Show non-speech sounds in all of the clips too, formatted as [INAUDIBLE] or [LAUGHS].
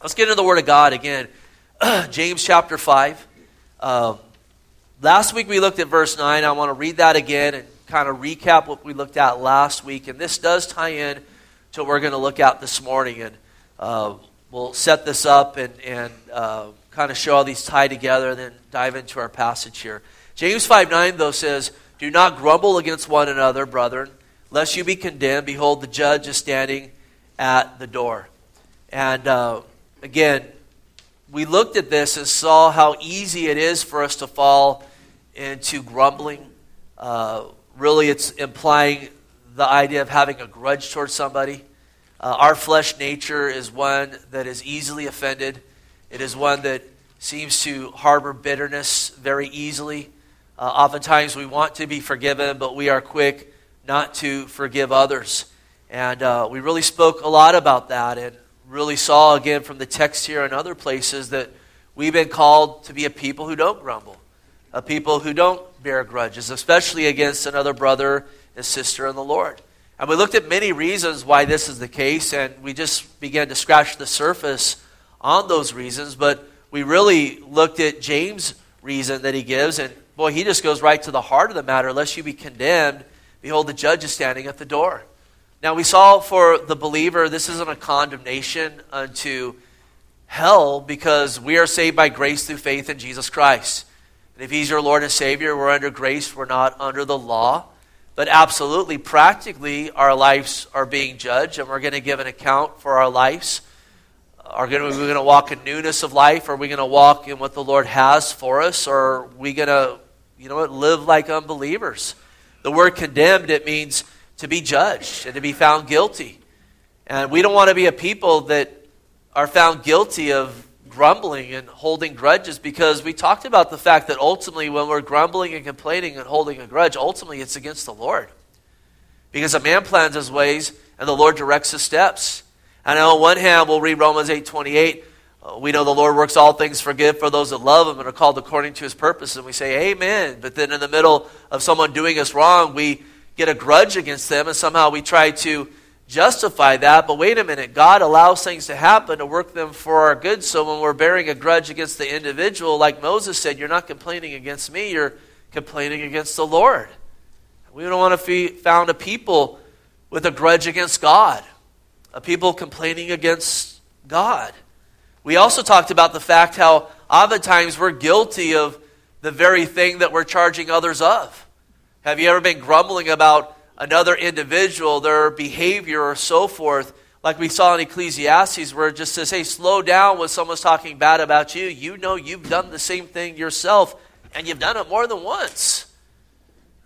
Let's get into the Word of God again. [CLEARS THROAT] James chapter 5. Um, last week we looked at verse 9. I want to read that again and kind of recap what we looked at last week. And this does tie in to what we're going to look at this morning. And uh, we'll set this up and, and uh, kind of show how these tie together and then dive into our passage here. James 5 9, though, says, Do not grumble against one another, brethren, lest you be condemned. Behold, the judge is standing at the door. And uh, again, we looked at this and saw how easy it is for us to fall into grumbling. Uh, really, it's implying the idea of having a grudge towards somebody. Uh, our flesh nature is one that is easily offended, it is one that seems to harbor bitterness very easily. Uh, oftentimes, we want to be forgiven, but we are quick not to forgive others. And uh, we really spoke a lot about that. And really saw again from the text here and other places that we've been called to be a people who don't grumble, a people who don't bear grudges, especially against another brother and sister in the Lord. And we looked at many reasons why this is the case, and we just began to scratch the surface on those reasons, but we really looked at James' reason that he gives, and boy, he just goes right to the heart of the matter. Lest you be condemned, behold, the judge is standing at the door. Now, we saw for the believer, this isn't a condemnation unto hell because we are saved by grace through faith in Jesus Christ. And if He's your Lord and Savior, we're under grace, we're not under the law. But absolutely, practically, our lives are being judged, and we're going to give an account for our lives. Are we going to walk in newness of life? Are we going to walk in what the Lord has for us? Or are we going to, you know what, live like unbelievers? The word condemned, it means to be judged and to be found guilty. And we don't want to be a people that are found guilty of grumbling and holding grudges because we talked about the fact that ultimately, when we're grumbling and complaining and holding a grudge, ultimately it's against the Lord. Because a man plans his ways and the Lord directs his steps. And on one hand, we'll read Romans 8 28. Uh, we know the Lord works all things for good for those that love Him and are called according to His purpose. And we say, Amen. But then in the middle of someone doing us wrong, we get a grudge against them, and somehow we try to justify that. But wait a minute, God allows things to happen to work them for our good. So when we're bearing a grudge against the individual, like Moses said, you're not complaining against me, you're complaining against the Lord. We don't want to be found a people with a grudge against God, a people complaining against God. We also talked about the fact how oftentimes we're guilty of the very thing that we're charging others of. Have you ever been grumbling about another individual, their behavior, or so forth? Like we saw in Ecclesiastes, where it just says, hey, slow down when someone's talking bad about you. You know you've done the same thing yourself, and you've done it more than once.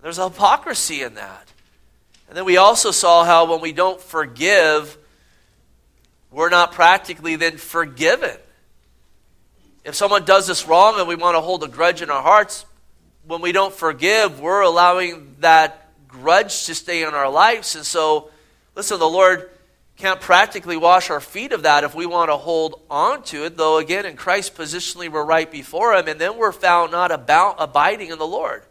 There's hypocrisy in that. And then we also saw how when we don't forgive, we're not practically then forgiven. If someone does us wrong and we want to hold a grudge in our hearts, when we don't forgive, we're allowing that grudge to stay in our lives. And so, listen, the Lord can't practically wash our feet of that if we want to hold on to it. Though, again, in Christ, positionally, we're right before Him, and then we're found not about, abiding in the Lord.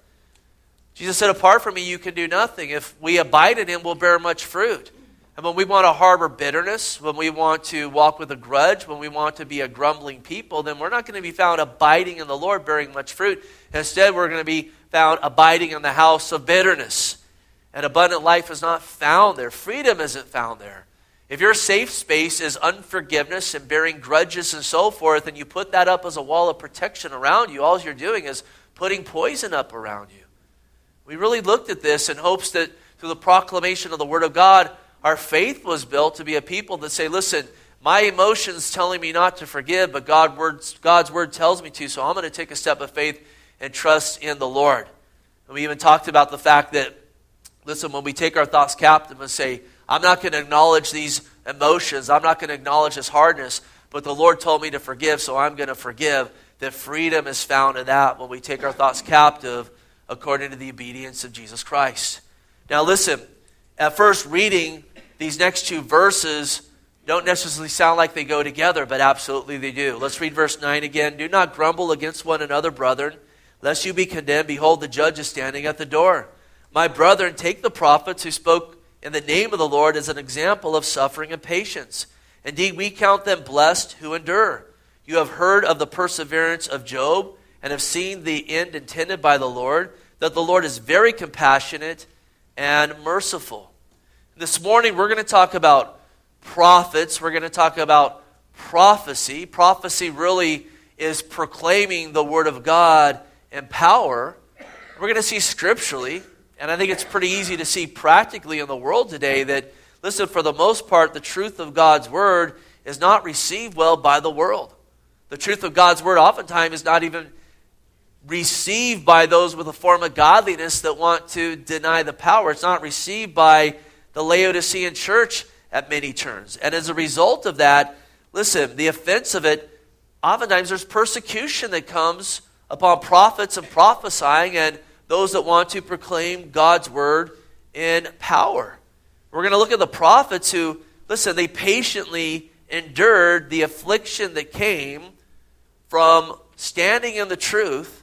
Jesus said, Apart from me, you can do nothing. If we abide in Him, we'll bear much fruit. And when we want to harbor bitterness, when we want to walk with a grudge, when we want to be a grumbling people, then we're not going to be found abiding in the Lord, bearing much fruit. Instead, we're going to be found abiding in the house of bitterness. And abundant life is not found there. Freedom isn't found there. If your safe space is unforgiveness and bearing grudges and so forth, and you put that up as a wall of protection around you, all you're doing is putting poison up around you. We really looked at this in hopes that through the proclamation of the Word of God, our faith was built to be a people that say, listen, my emotions telling me not to forgive, but God's word tells me to, so I'm going to take a step of faith and trust in the Lord. And we even talked about the fact that, listen, when we take our thoughts captive and say, I'm not going to acknowledge these emotions, I'm not going to acknowledge this hardness, but the Lord told me to forgive, so I'm going to forgive, that freedom is found in that when we take our thoughts captive according to the obedience of Jesus Christ. Now, listen, at first reading, these next two verses don't necessarily sound like they go together, but absolutely they do. Let's read verse 9 again. Do not grumble against one another, brethren, lest you be condemned. Behold, the judge is standing at the door. My brethren, take the prophets who spoke in the name of the Lord as an example of suffering and patience. Indeed, we count them blessed who endure. You have heard of the perseverance of Job and have seen the end intended by the Lord, that the Lord is very compassionate and merciful. This morning, we're going to talk about prophets. We're going to talk about prophecy. Prophecy really is proclaiming the Word of God in power. We're going to see scripturally, and I think it's pretty easy to see practically in the world today that, listen, for the most part, the truth of God's Word is not received well by the world. The truth of God's Word oftentimes is not even received by those with a form of godliness that want to deny the power. It's not received by the Laodicean church at many turns. And as a result of that, listen, the offense of it, oftentimes there's persecution that comes upon prophets and prophesying and those that want to proclaim God's word in power. We're going to look at the prophets who, listen, they patiently endured the affliction that came from standing in the truth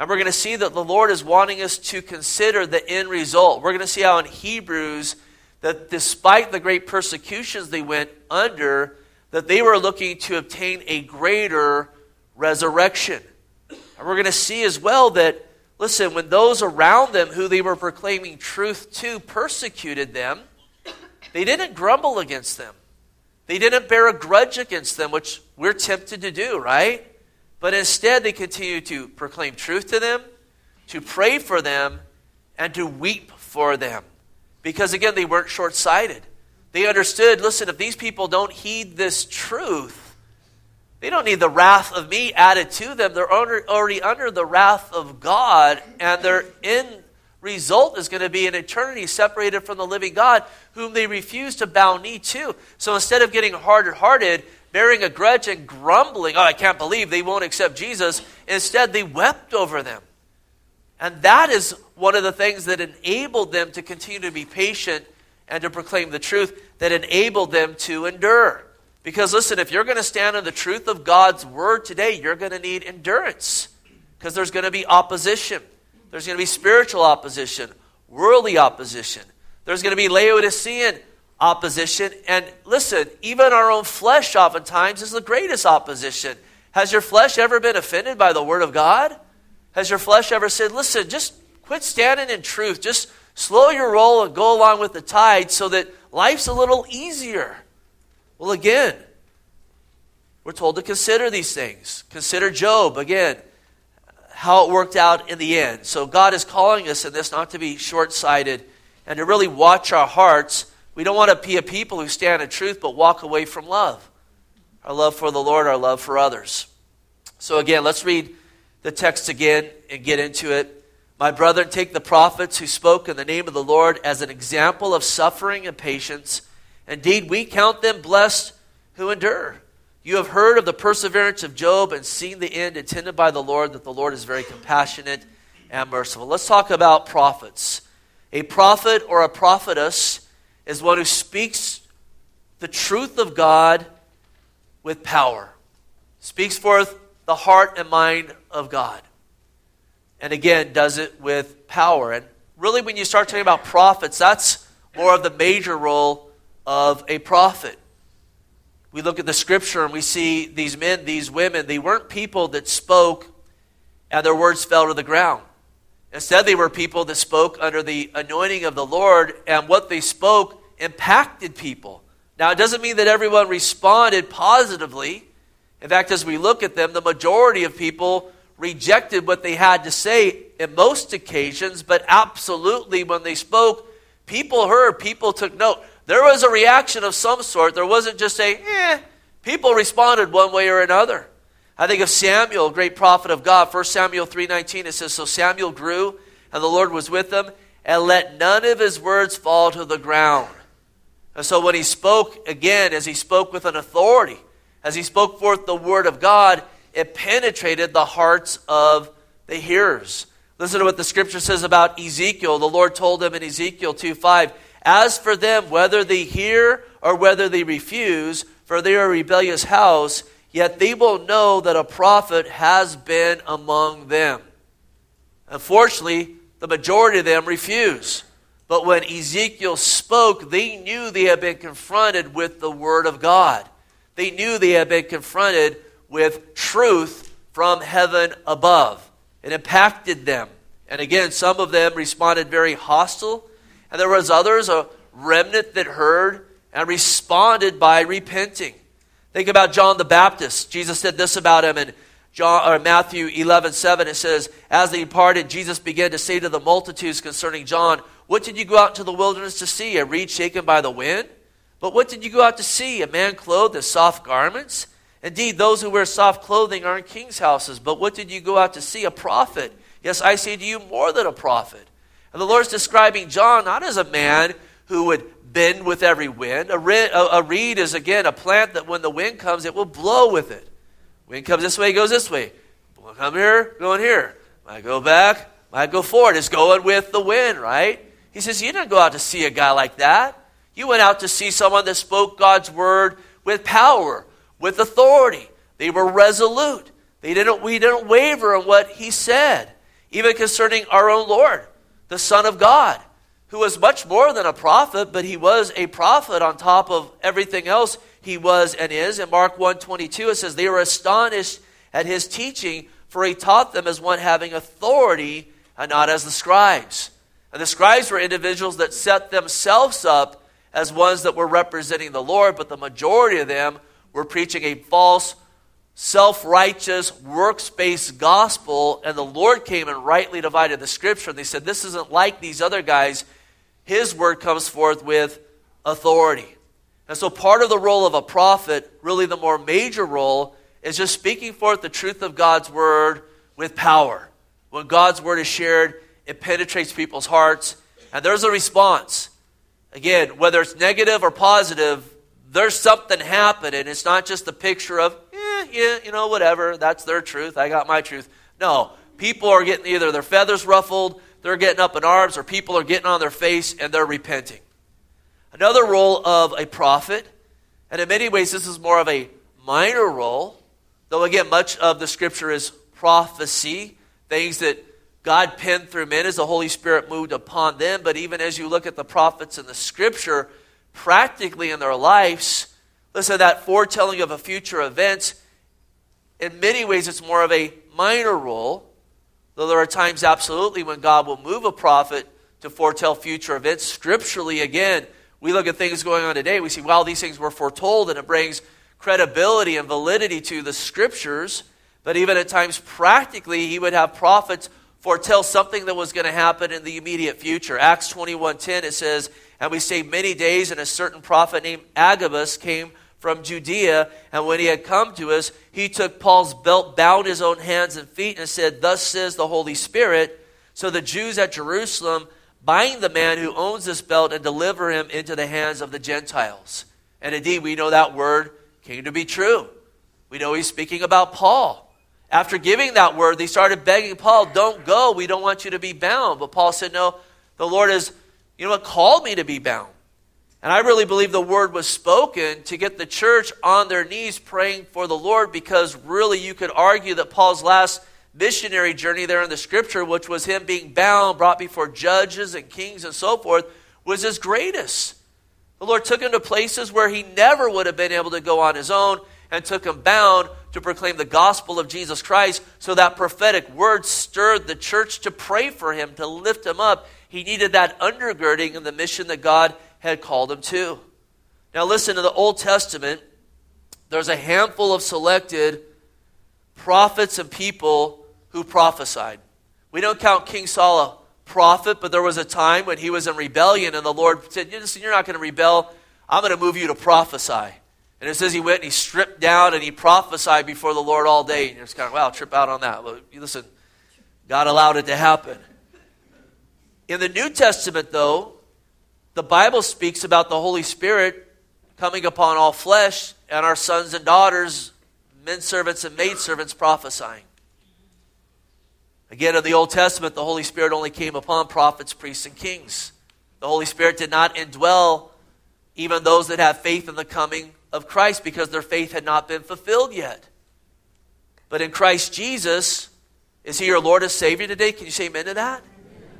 and we're going to see that the Lord is wanting us to consider the end result. We're going to see how in Hebrews that despite the great persecutions they went under, that they were looking to obtain a greater resurrection. And we're going to see as well that, listen, when those around them who they were proclaiming truth to persecuted them, they didn't grumble against them. They didn't bear a grudge against them, which we're tempted to do, right? But instead, they continued to proclaim truth to them, to pray for them, and to weep for them. Because again, they weren't short sighted. They understood listen, if these people don't heed this truth, they don't need the wrath of me added to them. They're already under the wrath of God, and their end result is going to be an eternity separated from the living God, whom they refuse to bow knee to. So instead of getting hard hearted, bearing a grudge and grumbling, oh, I can't believe they won't accept Jesus. Instead, they wept over them. And that is one of the things that enabled them to continue to be patient and to proclaim the truth, that enabled them to endure. Because listen, if you're going to stand on the truth of God's word today, you're going to need endurance. Because there's going to be opposition. There's going to be spiritual opposition, worldly opposition. There's going to be Laodicean opposition. And listen, even our own flesh oftentimes is the greatest opposition. Has your flesh ever been offended by the Word of God? Has your flesh ever said, listen, just quit standing in truth. Just slow your roll and go along with the tide so that life's a little easier? Well, again, we're told to consider these things. Consider Job, again, how it worked out in the end. So God is calling us in this not to be short sighted and to really watch our hearts we don't want to be a people who stand in truth but walk away from love. Our love for the Lord, our love for others. So, again, let's read the text again and get into it. My brethren, take the prophets who spoke in the name of the Lord as an example of suffering and patience. Indeed, we count them blessed who endure. You have heard of the perseverance of Job and seen the end intended by the Lord, that the Lord is very compassionate and merciful. Let's talk about prophets. A prophet or a prophetess is one who speaks the truth of God with power, speaks forth the heart and mind of God. And again, does it with power. And really, when you start talking about prophets, that's more of the major role of a prophet. We look at the scripture and we see these men, these women, they weren't people that spoke and their words fell to the ground. Instead, they were people that spoke under the anointing of the Lord, and what they spoke impacted people. Now, it doesn't mean that everyone responded positively. In fact, as we look at them, the majority of people rejected what they had to say in most occasions, but absolutely when they spoke, people heard, people took note. There was a reaction of some sort. There wasn't just a, eh, people responded one way or another. I think of Samuel, great prophet of God. 1 Samuel 3.19, it says, So Samuel grew, and the Lord was with him, and let none of his words fall to the ground. And so when he spoke again, as he spoke with an authority, as he spoke forth the word of God, it penetrated the hearts of the hearers. Listen to what the scripture says about Ezekiel. The Lord told him in Ezekiel 2 5, As for them, whether they hear or whether they refuse, for they are a rebellious house, yet they will know that a prophet has been among them. Unfortunately, the majority of them refuse. But when Ezekiel spoke, they knew they had been confronted with the Word of God. They knew they had been confronted with truth from heaven above. It impacted them. And again, some of them responded very hostile, and there was others, a remnant that heard and responded by repenting. Think about John the Baptist. Jesus said this about him in John, or Matthew 11, 7. It says, As they departed, Jesus began to say to the multitudes concerning John, What did you go out into the wilderness to see? A reed shaken by the wind? But what did you go out to see? A man clothed in soft garments? Indeed, those who wear soft clothing are in king's houses. But what did you go out to see? A prophet. Yes, I say to you, more than a prophet. And the Lord's describing John not as a man who would bend with every wind. A, reed, a, reed is, again, a plant that when the wind comes, it will blow with it. Wind comes this way, goes this way. Come here, going here. Might go back, might go forward. It's going with the wind, right? He says, You didn't go out to see a guy like that. You went out to see someone that spoke God's word with power, with authority. They were resolute. They didn't, we didn't waver on what he said, even concerning our own Lord, the Son of God who was much more than a prophet, but he was a prophet on top of everything else he was and is. In Mark 1:22 it says they were astonished at his teaching, for he taught them as one having authority and not as the scribes. And the scribes were individuals that set themselves up as ones that were representing the Lord, but the majority of them were preaching a false, self righteous, works based gospel. And the Lord came and rightly divided the scripture. And they said, This isn't like these other guys his word comes forth with authority. And so, part of the role of a prophet, really the more major role, is just speaking forth the truth of God's word with power. When God's word is shared, it penetrates people's hearts, and there's a response. Again, whether it's negative or positive, there's something happening. It's not just a picture of, Eh, yeah, you know, whatever, that's their truth, I got my truth. No, people are getting either their feathers ruffled, they're getting up in arms or people are getting on their face and they're repenting. Another role of a prophet, and in many ways this is more of a minor role, though again, much of the scripture is prophecy, things that God penned through men as the Holy Spirit moved upon them. But even as you look at the prophets in the scripture, practically in their lives, listen, that foretelling of a future event, in many ways it's more of a minor role Though there are times, absolutely, when God will move a prophet to foretell future events. Scripturally, again, we look at things going on today. We see, well, these things were foretold, and it brings credibility and validity to the scriptures. But even at times, practically, he would have prophets foretell something that was going to happen in the immediate future. Acts 21.10, it says, And we say many days, and a certain prophet named Agabus came from Judea. And when he had come to us, he took Paul's belt, bound his own hands and feet, and said, Thus says the Holy Spirit. So the Jews at Jerusalem bind the man who owns this belt and deliver him into the hands of the Gentiles. And indeed, we know that word came to be true. We know he's speaking about Paul. After giving that word, they started begging Paul, Don't go. We don't want you to be bound. But Paul said, No, the Lord has, you know what, called me to be bound. And I really believe the word was spoken to get the church on their knees praying for the Lord because really you could argue that Paul's last missionary journey there in the scripture, which was him being bound, brought before judges and kings and so forth, was his greatest. The Lord took him to places where he never would have been able to go on his own and took him bound to proclaim the gospel of Jesus Christ. So that prophetic word stirred the church to pray for him, to lift him up. He needed that undergirding in the mission that God had called him to. Now, listen to the Old Testament. There's a handful of selected prophets and people who prophesied. We don't count King Saul a prophet, but there was a time when he was in rebellion, and the Lord said, Listen, you're not going to rebel. I'm going to move you to prophesy. And it says he went and he stripped down and he prophesied before the Lord all day. And you're just kind of, wow, trip out on that. But listen, God allowed it to happen. In the New Testament, though, the Bible speaks about the Holy Spirit coming upon all flesh and our sons and daughters, men servants and maid servants prophesying. Again, in the Old Testament, the Holy Spirit only came upon prophets, priests, and kings. The Holy Spirit did not indwell even those that have faith in the coming of Christ because their faith had not been fulfilled yet. But in Christ Jesus, is He your Lord and Savior today? Can you say amen to that?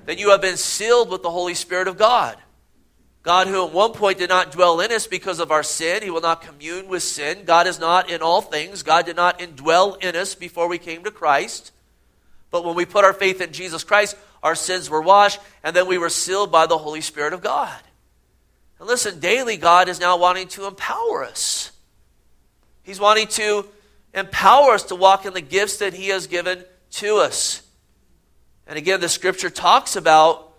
Then you have been sealed with the Holy Spirit of God. God, who at one point did not dwell in us because of our sin, He will not commune with sin. God is not in all things. God did not indwell in us before we came to Christ. But when we put our faith in Jesus Christ, our sins were washed, and then we were sealed by the Holy Spirit of God. And listen, daily, God is now wanting to empower us. He's wanting to empower us to walk in the gifts that He has given to us. And again, the scripture talks about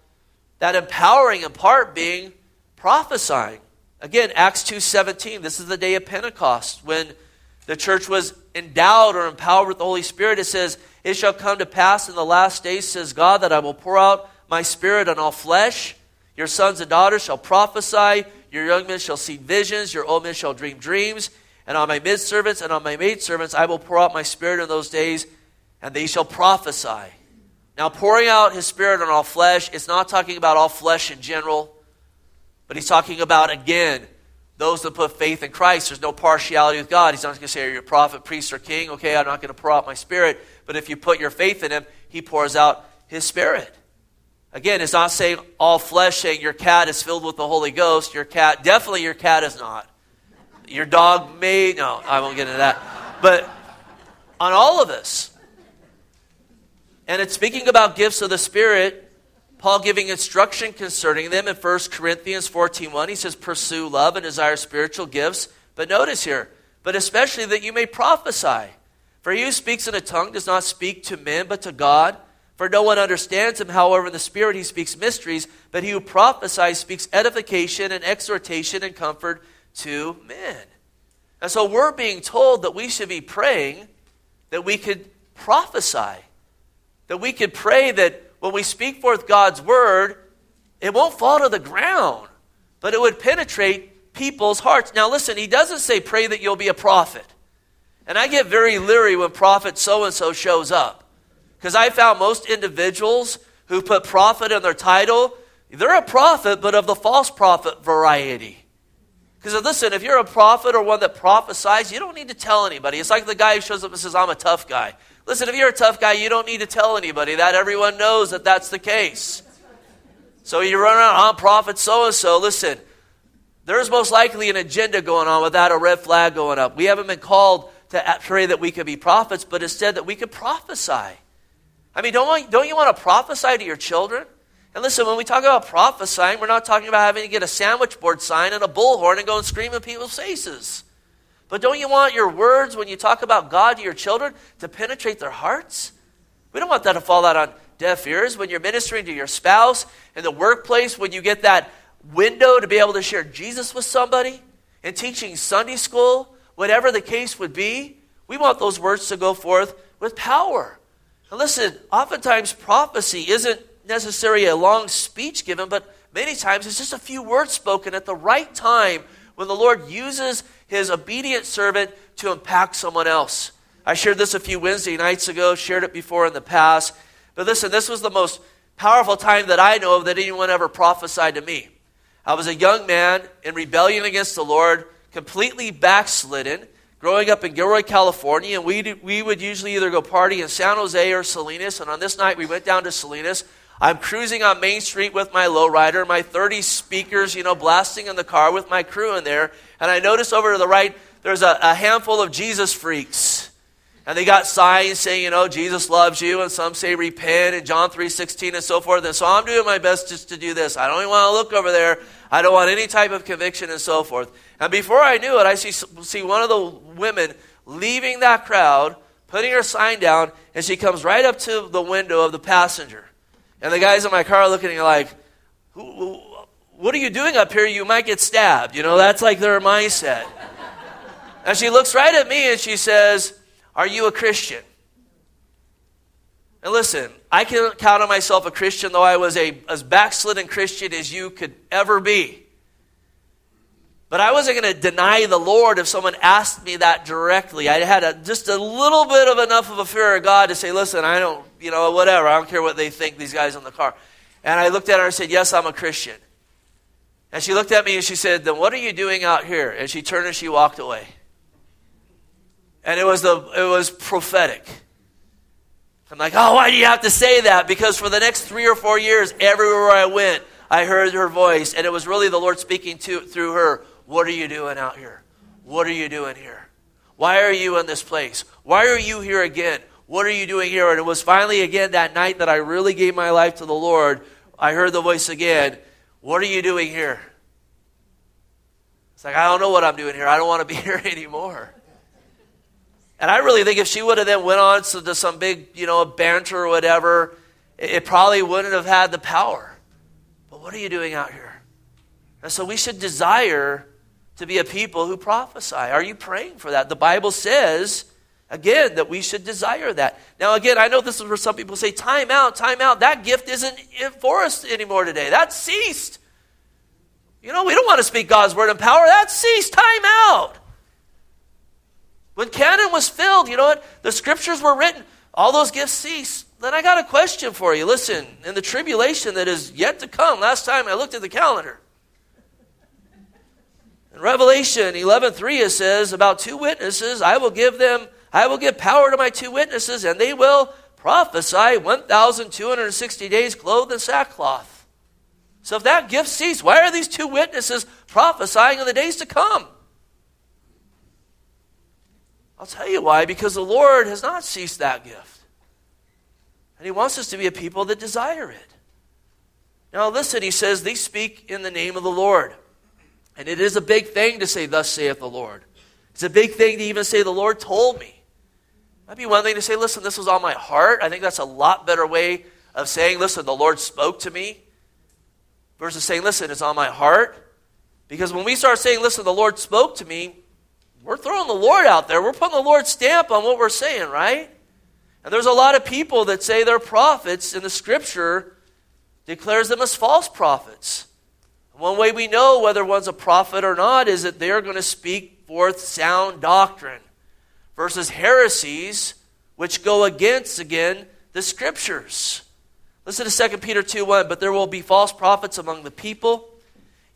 that empowering in part being prophesying. Again, Acts 2:17, this is the day of Pentecost when the church was endowed or empowered with the Holy Spirit. It says, "It shall come to pass in the last days," says God, "that I will pour out my spirit on all flesh. Your sons and daughters shall prophesy, your young men shall see visions, your old men shall dream dreams, and on my maidservants and on my maidservants I will pour out my spirit in those days, and they shall prophesy." Now, pouring out his spirit on all flesh, it's not talking about all flesh in general. But he's talking about, again, those that put faith in Christ. There's no partiality with God. He's not going to say, Are you a prophet, priest, or king? Okay, I'm not going to pour out my spirit. But if you put your faith in him, he pours out his spirit. Again, it's not saying all flesh, saying your cat is filled with the Holy Ghost. Your cat, definitely your cat is not. Your dog may, no, I won't get into that. But on all of us. And it's speaking about gifts of the Spirit Paul giving instruction concerning them in 1 Corinthians 14.1. He says, pursue love and desire spiritual gifts. But notice here, but especially that you may prophesy. For he who speaks in a tongue does not speak to men, but to God. For no one understands him. However, in the Spirit he speaks mysteries. But he who prophesies speaks edification and exhortation and comfort to men. And so we're being told that we should be praying that we could prophesy. That we could pray that when we speak forth God's word, it won't fall to the ground, but it would penetrate people's hearts. Now, listen, he doesn't say pray that you'll be a prophet. And I get very leery when prophet so and so shows up. Because I found most individuals who put prophet in their title, they're a prophet, but of the false prophet variety. Because listen, if you're a prophet or one that prophesies, you don't need to tell anybody. It's like the guy who shows up and says, I'm a tough guy. Listen, if you're a tough guy, you don't need to tell anybody that. Everyone knows that that's the case. So you run around, I'm prophet so and so. Listen, there's most likely an agenda going on without a red flag going up. We haven't been called to pray that we could be prophets, but instead that we could prophesy. I mean, don't, don't you want to prophesy to your children? And listen, when we talk about prophesying, we're not talking about having to get a sandwich board sign and a bullhorn and go and scream in people's faces. But don't you want your words, when you talk about God to your children, to penetrate their hearts? We don't want that to fall out on deaf ears. When you're ministering to your spouse in the workplace, when you get that window to be able to share Jesus with somebody, and teaching Sunday school, whatever the case would be, we want those words to go forth with power. And listen, oftentimes prophecy isn't necessarily a long speech given, but many times it's just a few words spoken at the right time when the Lord uses his obedient servant to impact someone else. I shared this a few Wednesday nights ago, shared it before in the past. But listen, this was the most powerful time that I know of that anyone ever prophesied to me. I was a young man in rebellion against the Lord, completely backslidden, growing up in Gilroy, California, and we, we would usually either go party in San Jose or Salinas. And on this night, we went down to Salinas. I'm cruising on Main Street with my lowrider, my 30 speakers, you know, blasting in the car with my crew in there. And I notice over to the right, there's a, a handful of Jesus freaks. And they got signs saying, you know, Jesus loves you, and some say repent, and John 3.16 and so forth. And so I'm doing my best just to do this. I don't even want to look over there. I don't want any type of conviction and so forth. And before I knew it, I see, see one of the women leaving that crowd, putting her sign down, and she comes right up to the window of the passenger. And the guys in my car are looking at me like, what are you doing up here? You might get stabbed. You know, that's like their mindset. and she looks right at me and she says, Are you a Christian? And listen, I can count on myself a Christian, though I was a, as backslidden Christian as you could ever be. But I wasn't going to deny the Lord if someone asked me that directly. I had a, just a little bit of enough of a fear of God to say, listen, I don't, you know, whatever. I don't care what they think, these guys in the car. And I looked at her and said, yes, I'm a Christian. And she looked at me and she said, then what are you doing out here? And she turned and she walked away. And it was, the, it was prophetic. I'm like, oh, why do you have to say that? Because for the next three or four years, everywhere I went, I heard her voice, and it was really the Lord speaking to, through her. What are you doing out here? What are you doing here? Why are you in this place? Why are you here again? What are you doing here? And it was finally again that night that I really gave my life to the Lord. I heard the voice again. What are you doing here? It's like, I don't know what I'm doing here. I don't want to be [LAUGHS] here anymore. And I really think if she would have then went on to some big, you know, banter or whatever, it probably wouldn't have had the power. But what are you doing out here? And so we should desire to be a people who prophesy. Are you praying for that? The Bible says, again, that we should desire that. Now, again, I know this is where some people say, time out, time out. That gift isn't for us anymore today. That ceased. You know, we don't want to speak God's word in power. That ceased. Time out. When canon was filled, you know what? The scriptures were written. All those gifts ceased then I got a question for you. Listen, in the tribulation that is yet to come, last time I looked at the calendar. In Revelation 11:3 it says about two witnesses, I will give them I will give power to my two witnesses and they will prophesy 1260 days clothed in sackcloth. So if that gift ceased, why are these two witnesses prophesying in the days to come? I'll tell you why because the Lord has not ceased that gift. And he wants us to be a people that desire it. Now, listen, he says, they speak in the name of the Lord. And it is a big thing to say, Thus saith the Lord. It's a big thing to even say, The Lord told me. Might be one thing to say, Listen, this was on my heart. I think that's a lot better way of saying, Listen, the Lord spoke to me, versus saying, Listen, it's on my heart. Because when we start saying, Listen, the Lord spoke to me, we're throwing the Lord out there. We're putting the Lord's stamp on what we're saying, right? And there's a lot of people that say they're prophets, and the scripture declares them as false prophets. One way we know whether one's a prophet or not is that they're going to speak forth sound doctrine versus heresies which go against, again, the scriptures. Listen to 2 Peter 2 1. But there will be false prophets among the people,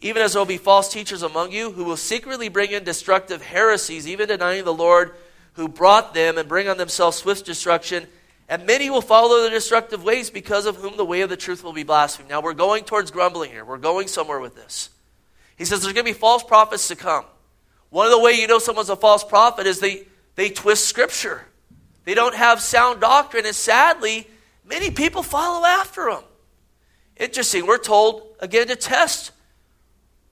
even as there will be false teachers among you, who will secretly bring in destructive heresies, even denying the Lord who brought them and bring on themselves swift destruction. And many will follow their destructive ways because of whom the way of the truth will be blasphemed. Now we're going towards grumbling here. We're going somewhere with this. He says there's going to be false prophets to come. One of the way you know someone's a false prophet is they, they twist scripture. They don't have sound doctrine, and sadly, many people follow after them. Interesting. We're told, again, to test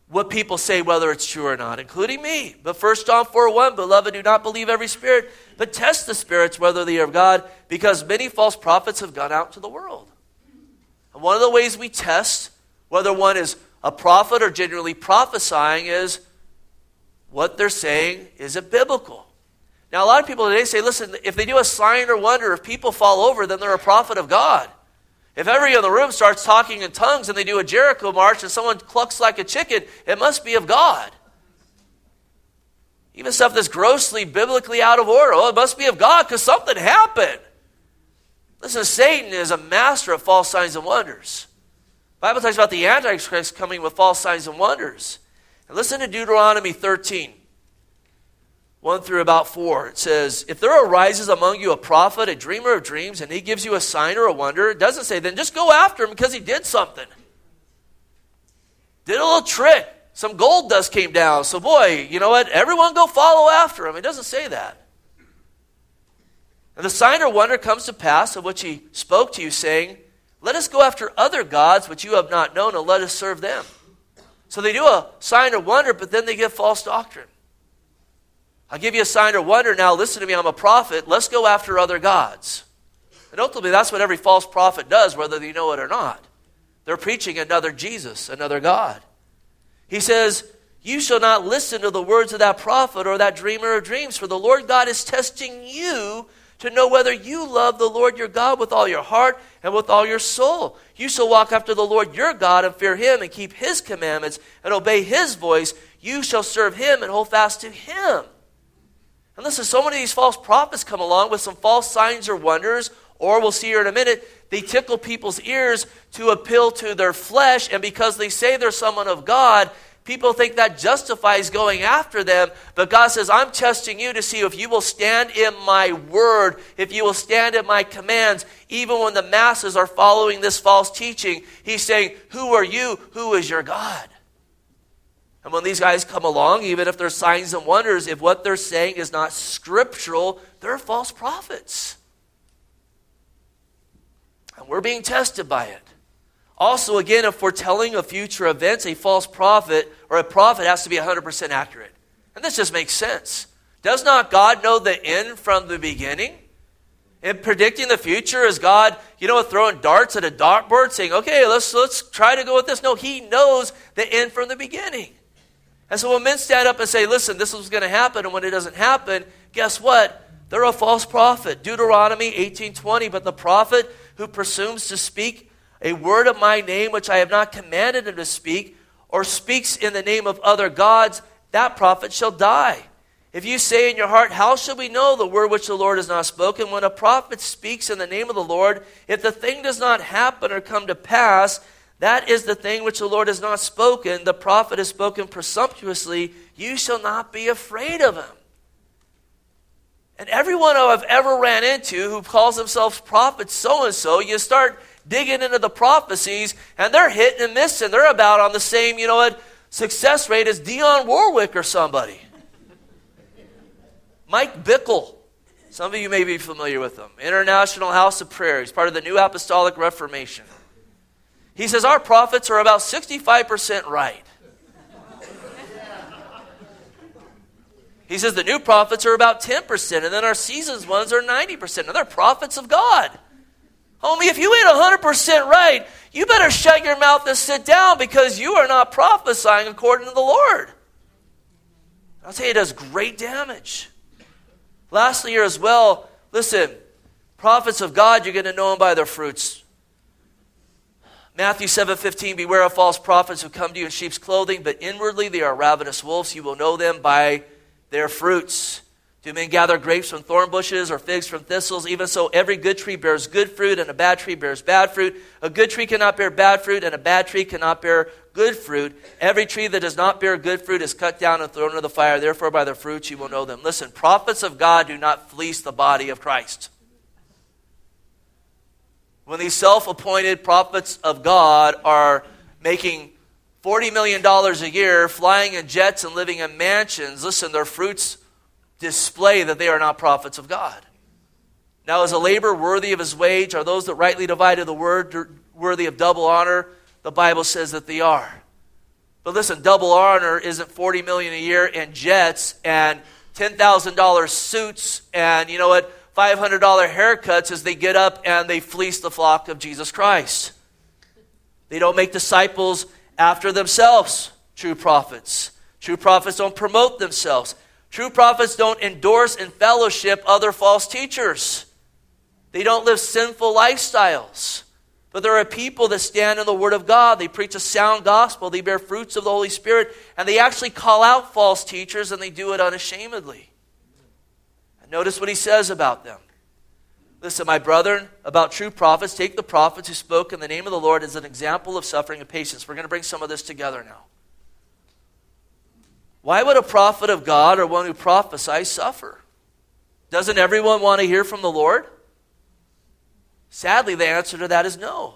what people say, whether it's true or not, including me. But 1 John 4 1, beloved, do not believe every spirit, but test the spirits whether they are of God, because many false prophets have gone out to the world. And one of the ways we test whether one is a prophet or genuinely prophesying is what they're saying is it biblical? Now, a lot of people today say, listen, if they do a sign or wonder, if people fall over, then they're a prophet of God. If everybody in the room starts talking in tongues and they do a Jericho march and someone clucks like a chicken, it must be of God. Even stuff that's grossly biblically out of order, oh, it must be of God because something happened. Listen, Satan is a master of false signs and wonders. The Bible talks about the Antichrist coming with false signs and wonders. And listen to Deuteronomy 13. 1 through about 4. It says, If there arises among you a prophet, a dreamer of dreams, and he gives you a sign or a wonder, it doesn't say, then just go after him because he did something. Did a little trick. Some gold dust came down. So, boy, you know what? Everyone go follow after him. It doesn't say that. And the sign or wonder comes to pass of which he spoke to you, saying, Let us go after other gods which you have not known, and let us serve them. So they do a sign or wonder, but then they give false doctrine. I'll give you a sign or wonder now. Listen to me, I'm a prophet. Let's go after other gods. And ultimately, that's what every false prophet does, whether you know it or not. They're preaching another Jesus, another God. He says, You shall not listen to the words of that prophet or that dreamer of dreams, for the Lord God is testing you to know whether you love the Lord your God with all your heart and with all your soul. You shall walk after the Lord your God and fear him and keep his commandments and obey his voice. You shall serve him and hold fast to him. And listen, so many of these false prophets come along with some false signs or wonders, or we'll see here in a minute, they tickle people's ears to appeal to their flesh, and because they say they're someone of God, people think that justifies going after them. But God says, I'm testing you to see if you will stand in my word, if you will stand in my commands, even when the masses are following this false teaching. He's saying, Who are you? Who is your God? And when these guys come along, even if they're signs and wonders, if what they're saying is not scriptural, they're false prophets. And we're being tested by it. Also, again, if we're of future events, a false prophet or a prophet has to be 100% accurate. And this just makes sense. Does not God know the end from the beginning? In predicting the future, is God, you know, throwing darts at a dartboard saying, okay, let's, let's try to go with this? No, He knows the end from the beginning. And so when men stand up and say, listen, this is going to happen, and when it doesn't happen, guess what? They're a false prophet. Deuteronomy 18:20, but the prophet who presumes to speak a word of my name which I have not commanded him to speak, or speaks in the name of other gods, that prophet shall die. If you say in your heart, How shall we know the word which the Lord has not spoken? When a prophet speaks in the name of the Lord, if the thing does not happen or come to pass, that is the thing which the Lord has not spoken. The prophet has spoken presumptuously. You shall not be afraid of him. And everyone I've ever ran into who calls themselves prophet so and so, you start digging into the prophecies, and they're hitting and missing. They're about on the same, you know what, success rate as Dionne Warwick or somebody. Mike Bickle. Some of you may be familiar with him. International House of Prayer. He's part of the New Apostolic Reformation. He says our prophets are about 65% right. He says the new prophets are about 10%, and then our seasons ones are 90%. And they're prophets of God. Homie, if you ain't 100% right, you better shut your mouth and sit down because you are not prophesying according to the Lord. I'll tell you, it does great damage. Lastly, here as well, listen, prophets of God, you're going to know them by their fruits. Matthew 7:15 Beware of false prophets who come to you in sheep's clothing but inwardly they are ravenous wolves you will know them by their fruits do men gather grapes from thorn bushes or figs from thistles? Even so, every good tree bears good fruit, and a bad tree bears bad fruit. A good tree cannot bear bad fruit, and a bad tree cannot bear good fruit. Every tree that does not bear good fruit is cut down and thrown into the fire. Therefore, by their fruits you will know them. Listen, prophets of God do not fleece the body of Christ. When these self appointed prophets of God are making $40 million a year, flying in jets and living in mansions, listen, their fruits display that they are not prophets of God. Now, is a labor worthy of his wage? Are those that rightly divided the word worthy of double honor? The Bible says that they are. But listen, double honor isn't 40 million a year and jets and $10,000 suits and you know what, $500 haircuts as they get up and they fleece the flock of Jesus Christ. They don't make disciples after themselves, true prophets. True prophets don't promote themselves. True prophets don't endorse and fellowship other false teachers. They don't live sinful lifestyles. But there are people that stand in the Word of God. They preach a sound gospel. They bear fruits of the Holy Spirit. And they actually call out false teachers and they do it unashamedly. Notice what he says about them. Listen, my brethren, about true prophets, take the prophets who spoke in the name of the Lord as an example of suffering and patience. We're going to bring some of this together now. Why would a prophet of God or one who prophesies suffer? Doesn't everyone want to hear from the Lord? Sadly, the answer to that is no.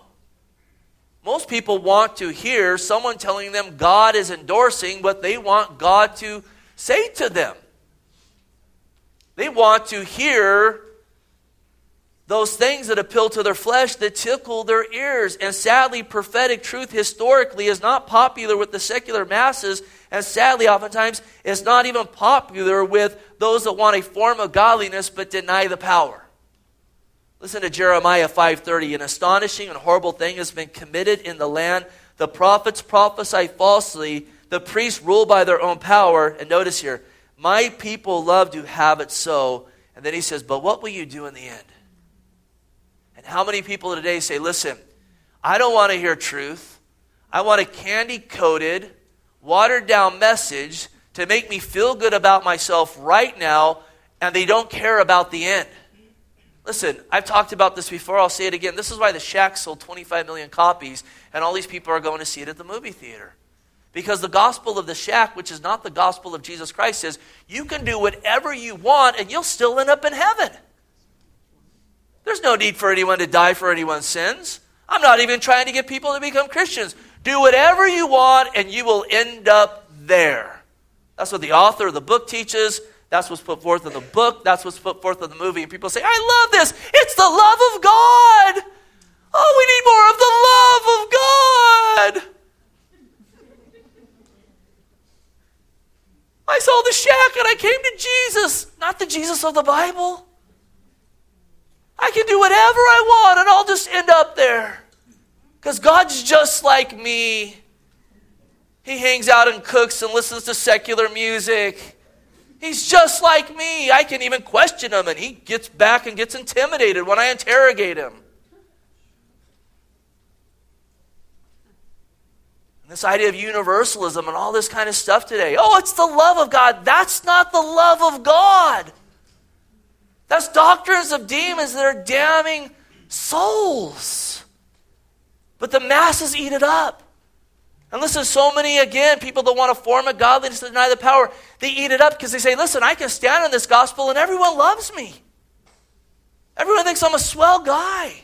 Most people want to hear someone telling them God is endorsing what they want God to say to them. They want to hear those things that appeal to their flesh that tickle their ears. And sadly, prophetic truth historically is not popular with the secular masses and sadly, oftentimes, it's not even popular with those that want a form of godliness but deny the power. Listen to Jeremiah 5:30. An astonishing and horrible thing has been committed in the land. The prophets prophesy falsely. The priests rule by their own power. And notice here, my people love to have it so. And then he says, but what will you do in the end? And how many people today say, listen, I don't want to hear truth. I want a candy coated, watered down message to make me feel good about myself right now, and they don't care about the end. Listen, I've talked about this before. I'll say it again. This is why The Shack sold 25 million copies, and all these people are going to see it at the movie theater. Because the gospel of the shack, which is not the gospel of Jesus Christ, says you can do whatever you want and you'll still end up in heaven. There's no need for anyone to die for anyone's sins. I'm not even trying to get people to become Christians. Do whatever you want and you will end up there. That's what the author of the book teaches. That's what's put forth in the book. That's what's put forth in the movie. And people say, I love this. It's the love of God. Oh, we need more of the love of God. I saw the shack and I came to Jesus, not the Jesus of the Bible. I can do whatever I want and I'll just end up there. Because God's just like me. He hangs out and cooks and listens to secular music. He's just like me. I can even question him, and he gets back and gets intimidated when I interrogate him. This idea of universalism and all this kind of stuff today. Oh, it's the love of God. That's not the love of God. That's doctrines of demons that are damning souls. But the masses eat it up. And listen, so many, again, people that want to form a godliness to deny the power, they eat it up because they say, listen, I can stand on this gospel and everyone loves me. Everyone thinks I'm a swell guy.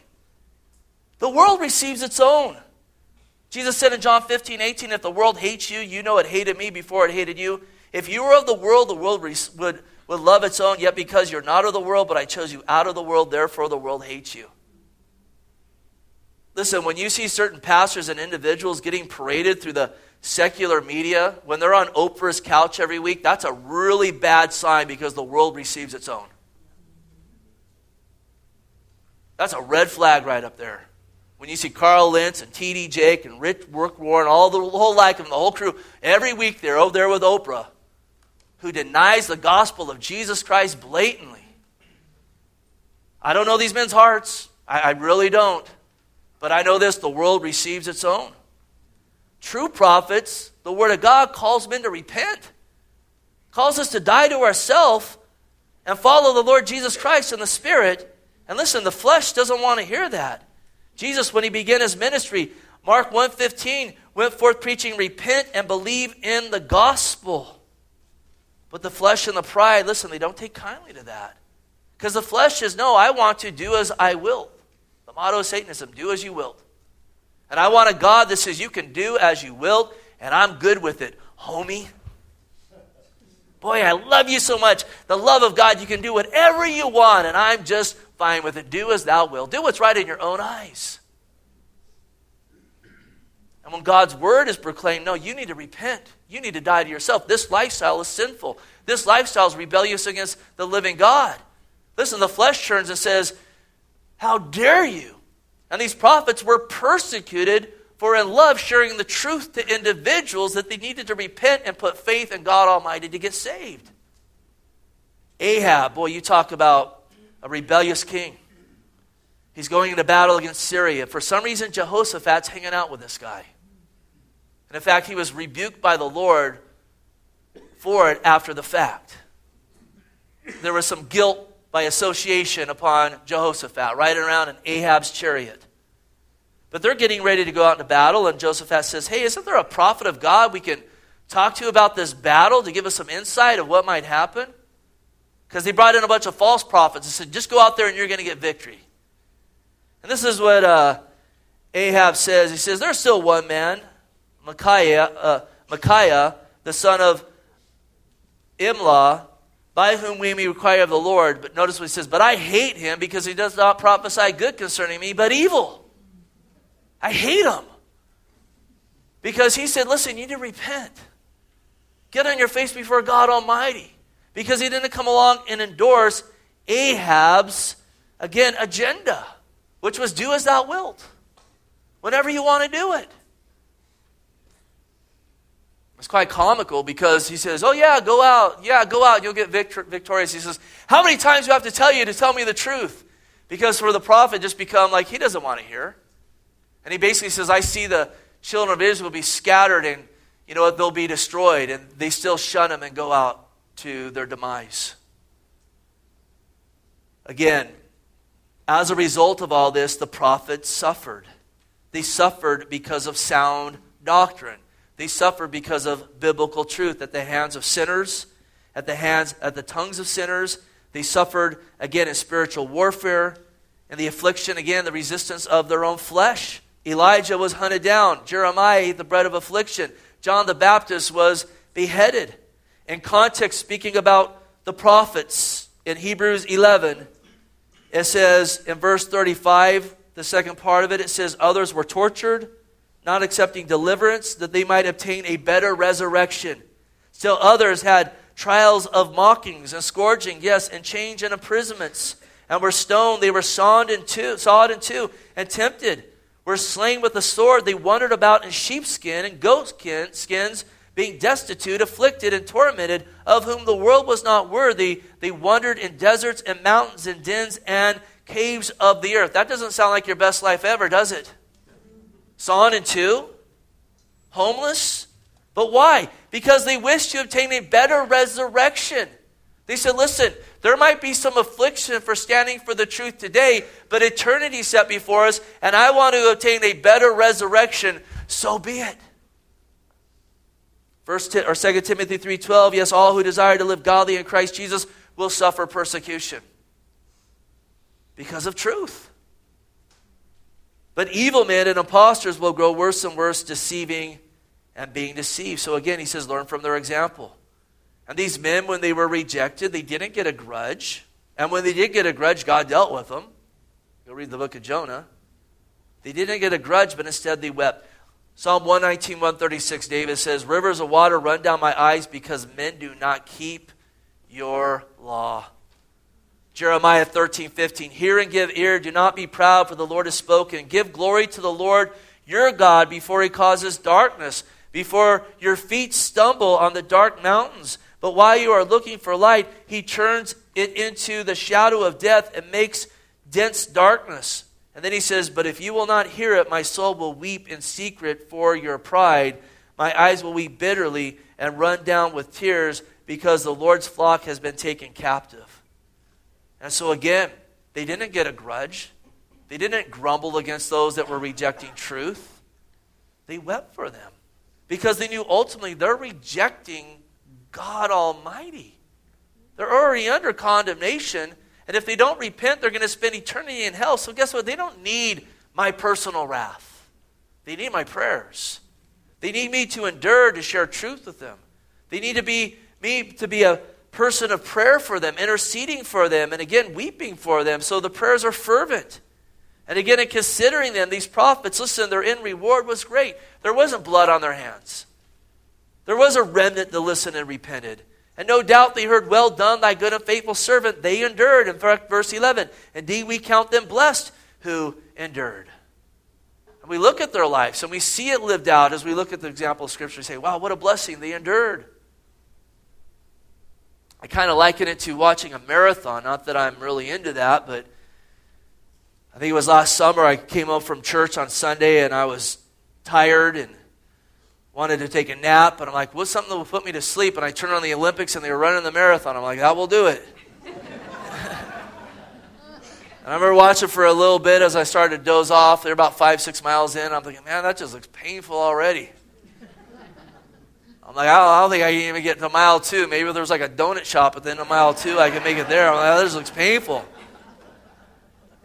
The world receives its own. Jesus said in John 15, 18, if the world hates you, you know it hated me before it hated you. If you were of the world, the world would, would love its own, yet because you're not of the world, but I chose you out of the world, therefore the world hates you. Listen, when you see certain pastors and individuals getting paraded through the secular media, when they're on Oprah's couch every week, that's a really bad sign because the world receives its own. That's a red flag right up there. When you see Carl Lentz and T.D. Jakes and Rick Warren, all the whole like them, the whole crew, every week they're over there with Oprah, who denies the gospel of Jesus Christ blatantly. I don't know these men's hearts. I, I really don't. But I know this the world receives its own. True prophets, the Word of God calls men to repent, calls us to die to ourselves and follow the Lord Jesus Christ in the Spirit. And listen, the flesh doesn't want to hear that. Jesus, when he began his ministry, Mark 1:15, went forth preaching, repent and believe in the gospel. But the flesh and the pride, listen, they don't take kindly to that. Because the flesh says, no, I want to do as I will. The motto of Satanism do as you will. And I want a God that says you can do as you will, and I'm good with it, homie. Boy, I love you so much. The love of God, you can do whatever you want, and I'm just fine with it. Do as thou wilt. Do what's right in your own eyes. And when God's word is proclaimed, no, you need to repent. You need to die to yourself. This lifestyle is sinful. This lifestyle is rebellious against the living God. Listen, the flesh turns and says, how dare you? And these prophets were persecuted for in love sharing the truth to individuals that they needed to repent and put faith in God Almighty to get saved. Ahab, boy, you talk about a rebellious king. He's going into battle against Syria. For some reason, Jehoshaphat's hanging out with this guy. And in fact, he was rebuked by the Lord for it after the fact. There was some guilt by association upon Jehoshaphat, riding around in Ahab's chariot. But they're getting ready to go out into battle, and Jehoshaphat says, Hey, isn't there a prophet of God we can talk to about this battle to give us some insight of what might happen? Because he brought in a bunch of false prophets and said, Just go out there and you're going to get victory. And this is what uh, Ahab says. He says, There's still one man, Micaiah, uh, Micaiah the son of Imlah, by whom we may require of the Lord. But notice what he says, But I hate him because he does not prophesy good concerning me, but evil. I hate him. Because he said, Listen, you need to repent. Get on your face before God Almighty. Because he didn't come along and endorse Ahab's, again, agenda, which was do as thou wilt, whenever you want to do it. It's quite comical because he says, Oh, yeah, go out. Yeah, go out. You'll get victor- victorious. He says, How many times do I have to tell you to tell me the truth? Because for the prophet, just become like he doesn't want to hear. And he basically says, I see the children of Israel be scattered and, you know, they'll be destroyed. And they still shun him and go out to their demise. Again, as a result of all this, the prophets suffered. They suffered because of sound doctrine. They suffered because of biblical truth at the hands of sinners, at the hands, at the tongues of sinners. They suffered again in spiritual warfare and the affliction, again, the resistance of their own flesh. Elijah was hunted down. Jeremiah ate the bread of affliction. John the Baptist was beheaded. In context, speaking about the prophets in Hebrews 11, it says in verse 35, the second part of it, it says, Others were tortured, not accepting deliverance, that they might obtain a better resurrection. Still others had trials of mockings and scourging, yes, and chains and imprisonments, and were stoned. They were sawed in two, sawed in two, and tempted. Were slain with the sword. They wandered about in sheepskin and goat skins, being destitute, afflicted, and tormented, of whom the world was not worthy. They wandered in deserts and mountains and dens and caves of the earth. That doesn't sound like your best life ever, does it? Sawn in two? Homeless? But why? Because they wished to obtain a better resurrection. They said, listen, there might be some affliction for standing for the truth today, but eternity set before us, and I want to obtain a better resurrection, so be it. First or Second Timothy 3:12, yes, all who desire to live godly in Christ Jesus will suffer persecution because of truth. But evil men and impostors will grow worse and worse, deceiving and being deceived. So again, he says, learn from their example. And these men, when they were rejected, they didn't get a grudge. And when they did get a grudge, God dealt with them. Go read the book of Jonah. They didn't get a grudge, but instead they wept. Psalm 119, 136, David says, Rivers of water run down my eyes because men do not keep your law. Jeremiah 13, 15. Hear and give ear. Do not be proud, for the Lord has spoken. Give glory to the Lord your God before he causes darkness, before your feet stumble on the dark mountains. But while you are looking for light, he turns it into the shadow of death and makes dense darkness. And then he says, But if you will not hear it, my soul will weep in secret for your pride. My eyes will weep bitterly and run down with tears because the Lord's flock has been taken captive. And so, again, they didn't get a grudge. They didn't grumble against those that were rejecting truth. They wept for them because they knew ultimately they're rejecting God Almighty. They're already under condemnation. And if they don't repent, they're going to spend eternity in hell. So, guess what? They don't need my personal wrath, they need my prayers. They need me to endure to share truth with them. They need to be me to be a person of prayer for them, interceding for them, and again, weeping for them. So the prayers are fervent. And again, in considering them, these prophets, listen, their end reward was great. There wasn't blood on their hands, there was a remnant that listened and repented. And no doubt they heard, Well done, thy good and faithful servant. They endured. In fact, verse 11, Indeed, we count them blessed who endured. And we look at their lives and we see it lived out as we look at the example of Scripture and say, Wow, what a blessing. They endured. I kind of liken it to watching a marathon. Not that I'm really into that, but I think it was last summer I came home from church on Sunday and I was tired and wanted to take a nap. But I'm like, what's something that will put me to sleep? And I turned on the Olympics and they were running the marathon. I'm like, that will do it. I remember watching for a little bit as I started to doze off. They're about five, six miles in. I'm thinking, man, that just looks painful already. I'm like, I don't, think I can even get to mile two. Maybe there's like a donut shop at the end of mile two. I can make it there. I'm like, oh, this looks painful.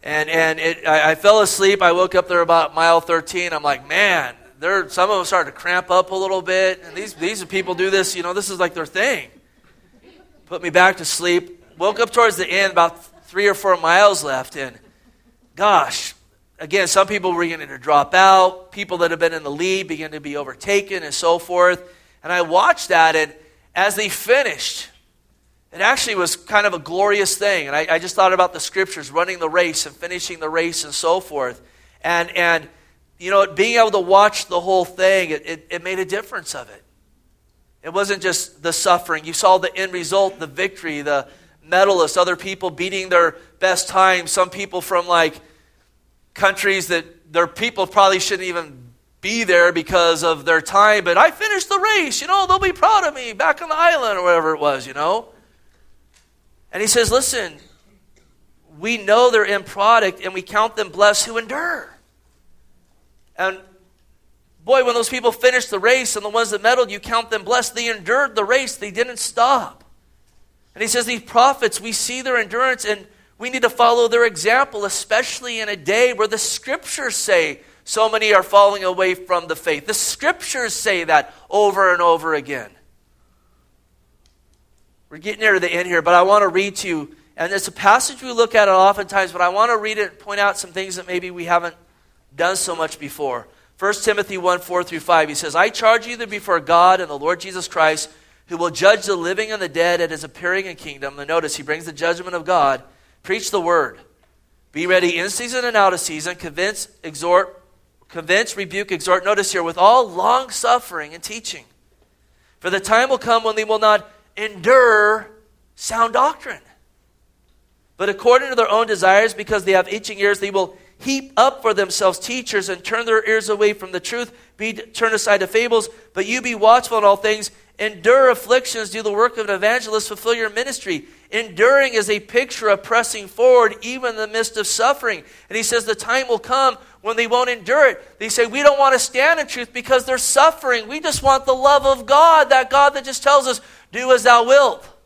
And, and it, I, I, fell asleep. I woke up there about mile 13. I'm like, man, some of them started to cramp up a little bit. And these, these people do this, you know, this is like their thing. Put me back to sleep. Woke up towards the end, about three or four miles left. And gosh, again, some people were beginning to drop out. People that have been in the lead begin to be overtaken and so forth. And I watched that, and as they finished, it actually was kind of a glorious thing. And I, I, just thought about the scriptures, running the race and finishing the race and so forth. And, and you know, being able to watch the whole thing, it, it, it made a difference of it. It wasn't just the suffering. You saw the end result, the victory, the medalists, other people beating their best time. Some people from like countries that their people probably shouldn't even be there because of their time, but I finished the race. You know, they'll be proud of me back on the island or whatever it was, you know. And he says, listen, we know their end product and we count them blessed who endure. And Boy, when those people finished the race and the ones that medaled, you count them blessed. They endured the race, they didn't stop. And he says, These prophets, we see their endurance and we need to follow their example, especially in a day where the scriptures say so many are falling away from the faith. The scriptures say that over and over again. We're getting near to the end here, but I want to read to you, and it's a passage we look at it oftentimes, but I want to read it and point out some things that maybe we haven't done so much before. 1 Timothy 1 4 through 5, he says, I charge you before God and the Lord Jesus Christ, who will judge the living and the dead at his appearing in kingdom. And notice, he brings the judgment of God. Preach the word. Be ready in season and out of season. Convince, exhort, convince, rebuke, exhort. Notice here, with all long suffering and teaching. For the time will come when they will not endure sound doctrine. But according to their own desires, because they have itching ears, they will heap up for themselves teachers and turn their ears away from the truth, be turn aside to fables. But you be watchful in all things, endure afflictions, do the work of an evangelist, fulfill your ministry. Enduring is a picture of pressing forward, even in the midst of suffering. And he says the time will come when they won't endure it. They say, We don't want to stand in truth because they're suffering. We just want the love of God, that God that just tells us, Do as thou wilt.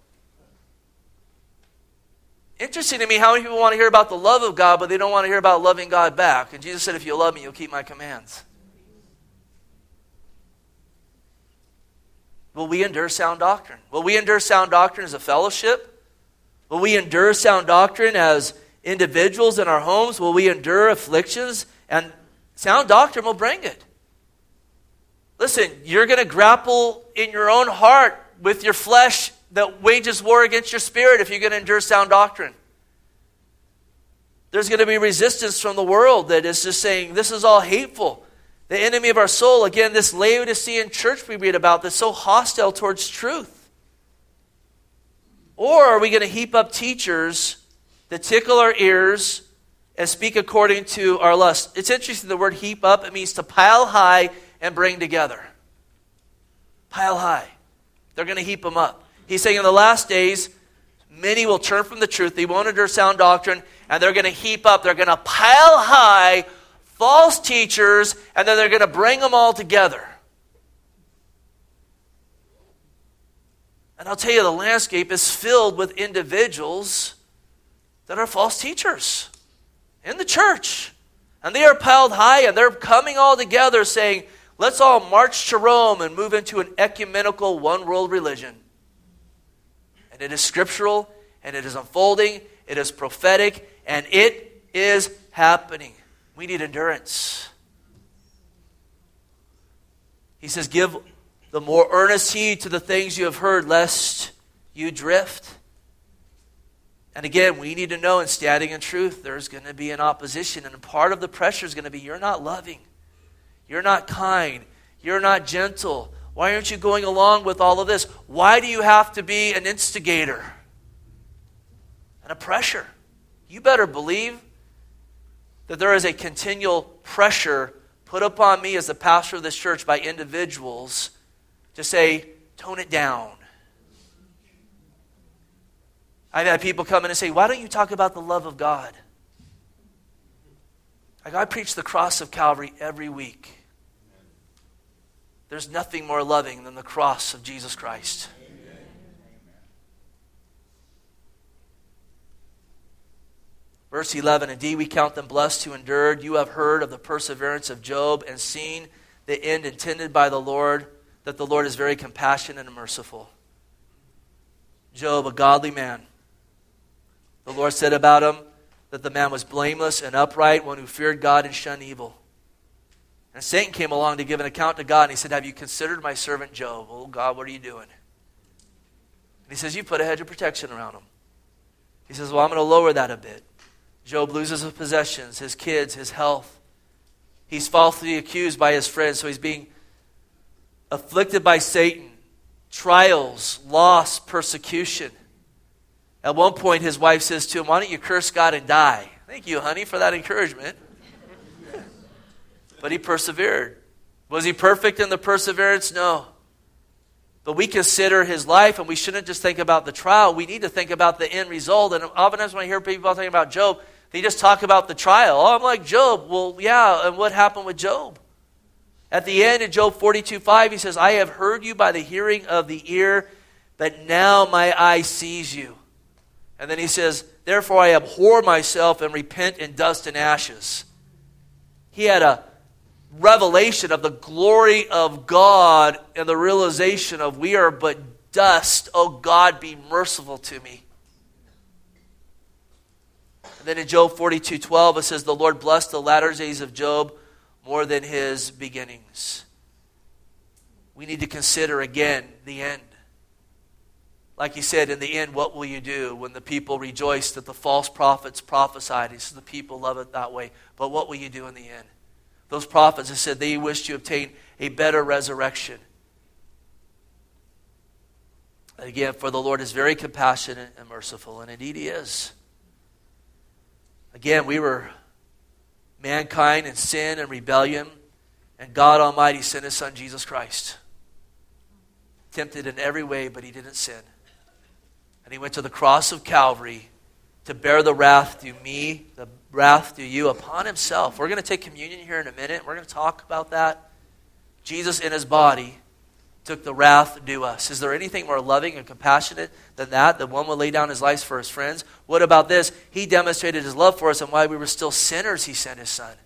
Interesting to me how many people want to hear about the love of God, but they don't want to hear about loving God back. And Jesus said, If you love me, you'll keep my commands. Will we endure sound doctrine? Will we endure sound doctrine as a fellowship? Will we endure sound doctrine as individuals in our homes? Will we endure afflictions? And sound doctrine will bring it. Listen, you're going to grapple in your own heart with your flesh that wages war against your spirit if you're going to endure sound doctrine. There's going to be resistance from the world that is just saying, this is all hateful. The enemy of our soul, again, this Laodicean church we read about that's so hostile towards truth. Or are we going to heap up teachers that tickle our ears and speak according to our lust? It's interesting, the word heap up, it means to pile high and bring together. Pile high. They're going to heap them up. He's saying in the last days, many will turn from the truth. They won't endure sound doctrine, and they're going to heap up, they're going to pile high false teachers, and then they're going to bring them all together. And I'll tell you, the landscape is filled with individuals that are false teachers in the church. And they are piled high, and they're coming all together saying, let's all march to Rome and move into an ecumenical one world religion. And it is scriptural, and it is unfolding, it is prophetic, and it is happening. We need endurance. He says, Give the more earnest heed to the things you have heard, lest you drift. And again, we need to know in standing in truth, there's going to be an opposition. And part of the pressure is going to be you're not loving, you're not kind, you're not gentle. Why aren't you going along with all of this? Why do you have to be an instigator and a pressure? You better believe that there is a continual pressure put upon me as the pastor of this church by individuals to say, tone it down. I've had people come in and say, Why don't you talk about the love of God? Like, I preach the cross of Calvary every week. There's nothing more loving than the cross of Jesus Christ. Verse 11 Indeed, we count them blessed who endured. You have heard of the perseverance of Job and seen the end intended by the Lord, that the Lord is very compassionate and merciful. Job, a godly man. The Lord said about him that the man was blameless and upright, one who feared God and shunned evil. And Satan came along to give an account to God, and he said, Have you considered my servant Job? Oh, God, what are you doing? And he says, You put a hedge of protection around him. He says, Well, I'm going to lower that a bit. Job loses his possessions, his kids, his health. He's falsely accused by his friends, so he's being afflicted by Satan, trials, loss, persecution. At one point, his wife says to him, Why don't you curse God and die? Thank you, honey, for that encouragement. But he persevered. Was he perfect in the perseverance? No. But we consider his life, and we shouldn't just think about the trial. We need to think about the end result. And oftentimes, when I hear people talking about Job, they just talk about the trial. Oh, I'm like Job. Well, yeah, and what happened with Job? At the end, in Job 42 5, he says, I have heard you by the hearing of the ear, but now my eye sees you. And then he says, Therefore I abhor myself and repent in dust and ashes. He had a revelation of the glory of God and the realization of we are but dust. Oh God, be merciful to me. And then in Job 42 12, it says, The Lord blessed the latter days of Job more than his beginnings. We need to consider again the end. Like he said, in the end, what will you do when the people rejoice that the false prophets prophesied? He says the people love it that way. But what will you do in the end? Those prophets have said they wish to obtain a better resurrection. Again, for the Lord is very compassionate and merciful, and indeed he is. Again, we were mankind in sin and rebellion, and God Almighty sent His Son Jesus Christ. Tempted in every way, but He didn't sin. And He went to the cross of Calvary to bear the wrath due me, the wrath do you upon Himself. We're going to take communion here in a minute. We're going to talk about that. Jesus in His body took the wrath due us. Is there anything more loving and compassionate than that? That one would lay down his life for his friends? What about this? He demonstrated his love for us, and while we were still sinners, he sent his son.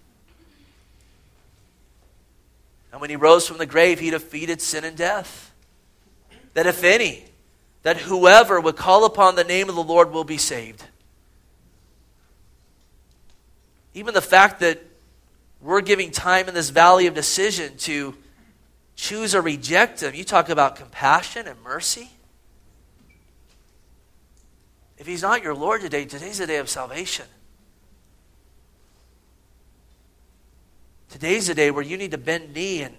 And when he rose from the grave, he defeated sin and death. That if any, that whoever would call upon the name of the Lord will be saved. Even the fact that we're giving time in this valley of decision to choose or reject him. You talk about compassion and mercy. If he's not your Lord today, today's the day of salvation. Today's the day where you need to bend knee and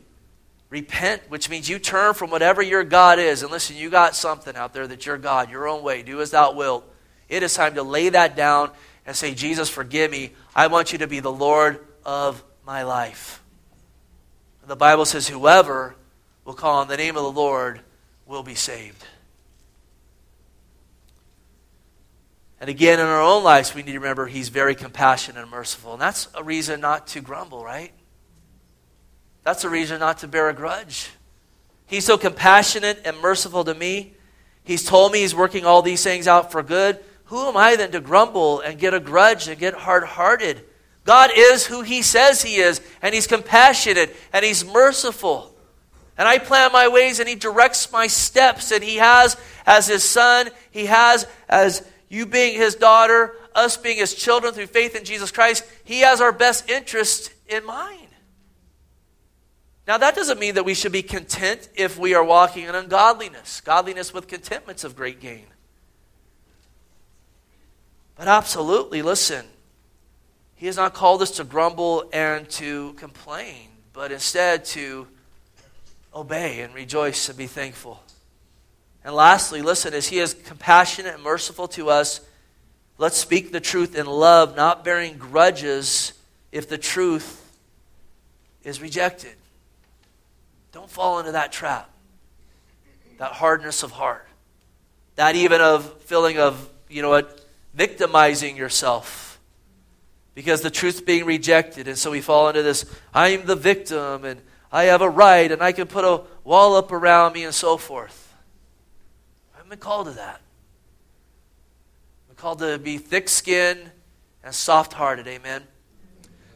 repent, which means you turn from whatever your God is. And listen, you got something out there that your God, your own way, do as thou wilt. It is time to lay that down and say, Jesus, forgive me. I want you to be the Lord of my life. The Bible says, whoever will call on the name of the Lord will be saved. And again, in our own lives, we need to remember He's very compassionate and merciful. And that's a reason not to grumble, right? That's a reason not to bear a grudge. He's so compassionate and merciful to me. He's told me He's working all these things out for good. Who am I then to grumble and get a grudge and get hard hearted? God is who He says He is, and He's compassionate and He's merciful. And I plan my ways, and He directs my steps, and He has as His Son, He has as you being His daughter, us being His children through faith in Jesus Christ, He has our best interest in mind. Now, that doesn't mean that we should be content if we are walking in ungodliness. Godliness with contentment's of great gain. But absolutely, listen, he has not called us to grumble and to complain, but instead to obey and rejoice and be thankful. And lastly, listen, as He is compassionate and merciful to us, let's speak the truth in love, not bearing grudges if the truth is rejected. Don't fall into that trap, that hardness of heart, that even of feeling of, you know what, victimizing yourself because the truth's being rejected. And so we fall into this I'm the victim and I have a right and I can put a wall up around me and so forth. I haven't been called to that. I'm called to be thick skinned and soft hearted. Amen.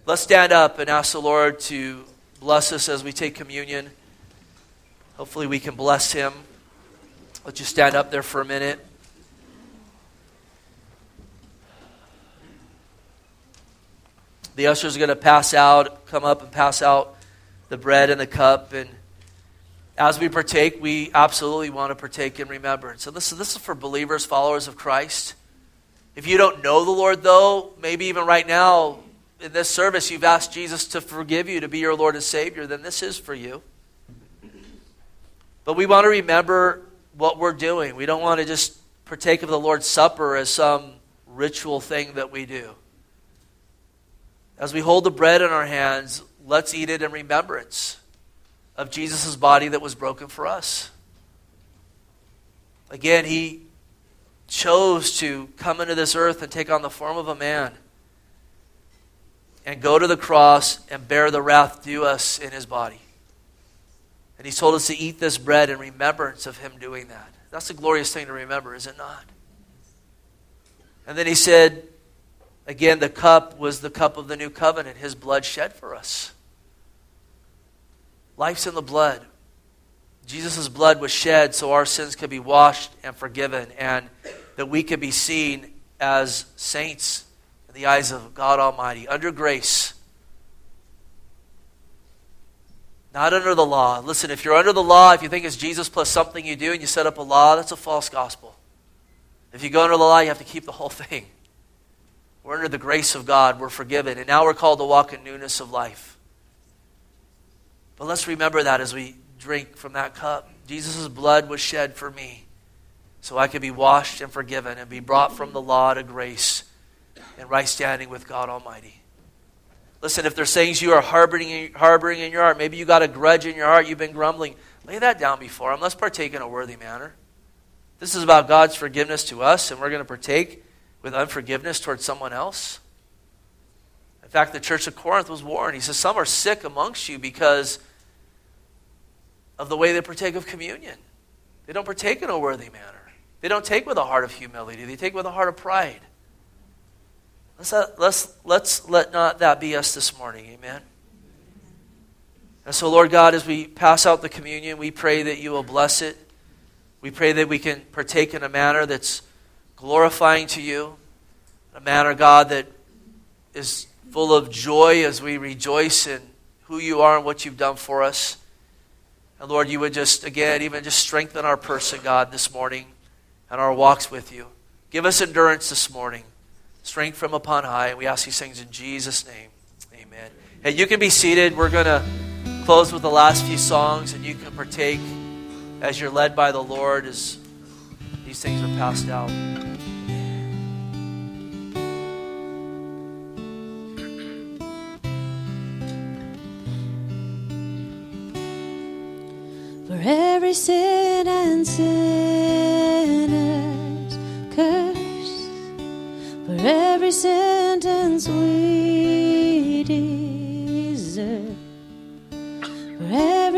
Let's stand up and ask the Lord to bless us as we take communion. Hopefully, we can bless Him. Let's just stand up there for a minute. The ushers are going to pass out, come up and pass out the bread and the cup. And as we partake, we absolutely want to partake in remembrance. So this, this is for believers, followers of Christ. If you don't know the Lord, though, maybe even right now in this service you've asked Jesus to forgive you, to be your Lord and Savior, then this is for you. But we want to remember what we're doing. We don't want to just partake of the Lord's Supper as some ritual thing that we do. As we hold the bread in our hands, let's eat it in remembrance of Jesus' body that was broken for us. Again, he chose to come into this earth and take on the form of a man and go to the cross and bear the wrath due us in his body. And He's told us to eat this bread in remembrance of Him doing that. That's a glorious thing to remember, is it not? And then He said, again, the cup was the cup of the new covenant, His blood shed for us. Life's in the blood. Jesus' blood was shed so our sins could be washed and forgiven, and that we could be seen as saints in the eyes of God Almighty, under grace. Not under the law. Listen, if you're under the law, if you think it's Jesus plus something you do and you set up a law, that's a false gospel. If you go under the law, you have to keep the whole thing. We're under the grace of God. We're forgiven. And now we're called to walk in newness of life. But let's remember that as we drink from that cup. Jesus' blood was shed for me so I could be washed and forgiven and be brought from the law to grace and right standing with God Almighty. Listen, if there's things you are harboring, harboring in your heart, maybe you got a grudge in your heart, you've been grumbling, lay that down before Him. Let's partake in a worthy manner. This is about God's forgiveness to us, and we're going to partake with unforgiveness towards someone else. In fact, the church of Corinth was warned. He says, Some are sick amongst you because of the way they partake of communion. They don't partake in a worthy manner. They don't take with a heart of humility. They take with a heart of pride. Let's, uh, let's, let's let not that be us this morning. Amen. And so, Lord God, as we pass out the communion, we pray that you will bless it. We pray that we can partake in a manner that's glorifying to you, a manner, God, that is full of joy as we rejoice in who you are and what you've done for us. And Lord, you would just, again, even just strengthen our person, God, this morning and our walks with you. Give us endurance this morning, strength from upon high. And we ask these things in Jesus' name. Amen. Hey, you can be seated. We're going to close with the last few songs, and you can partake as you're led by the Lord as these things are passed out. Every sin and sinner's curse, for every sentence we deserve, for every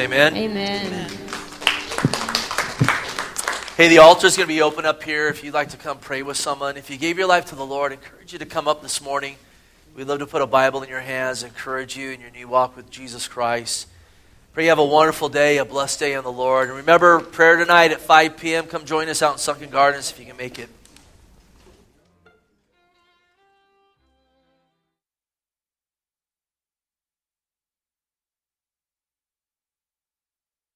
Amen? Amen. Hey, the altar is going to be open up here if you'd like to come pray with someone. If you gave your life to the Lord, I encourage you to come up this morning. We'd love to put a Bible in your hands, encourage you in your new walk with Jesus Christ. Pray you have a wonderful day, a blessed day in the Lord. And remember, prayer tonight at 5 p.m. Come join us out in Sunken Gardens if you can make it.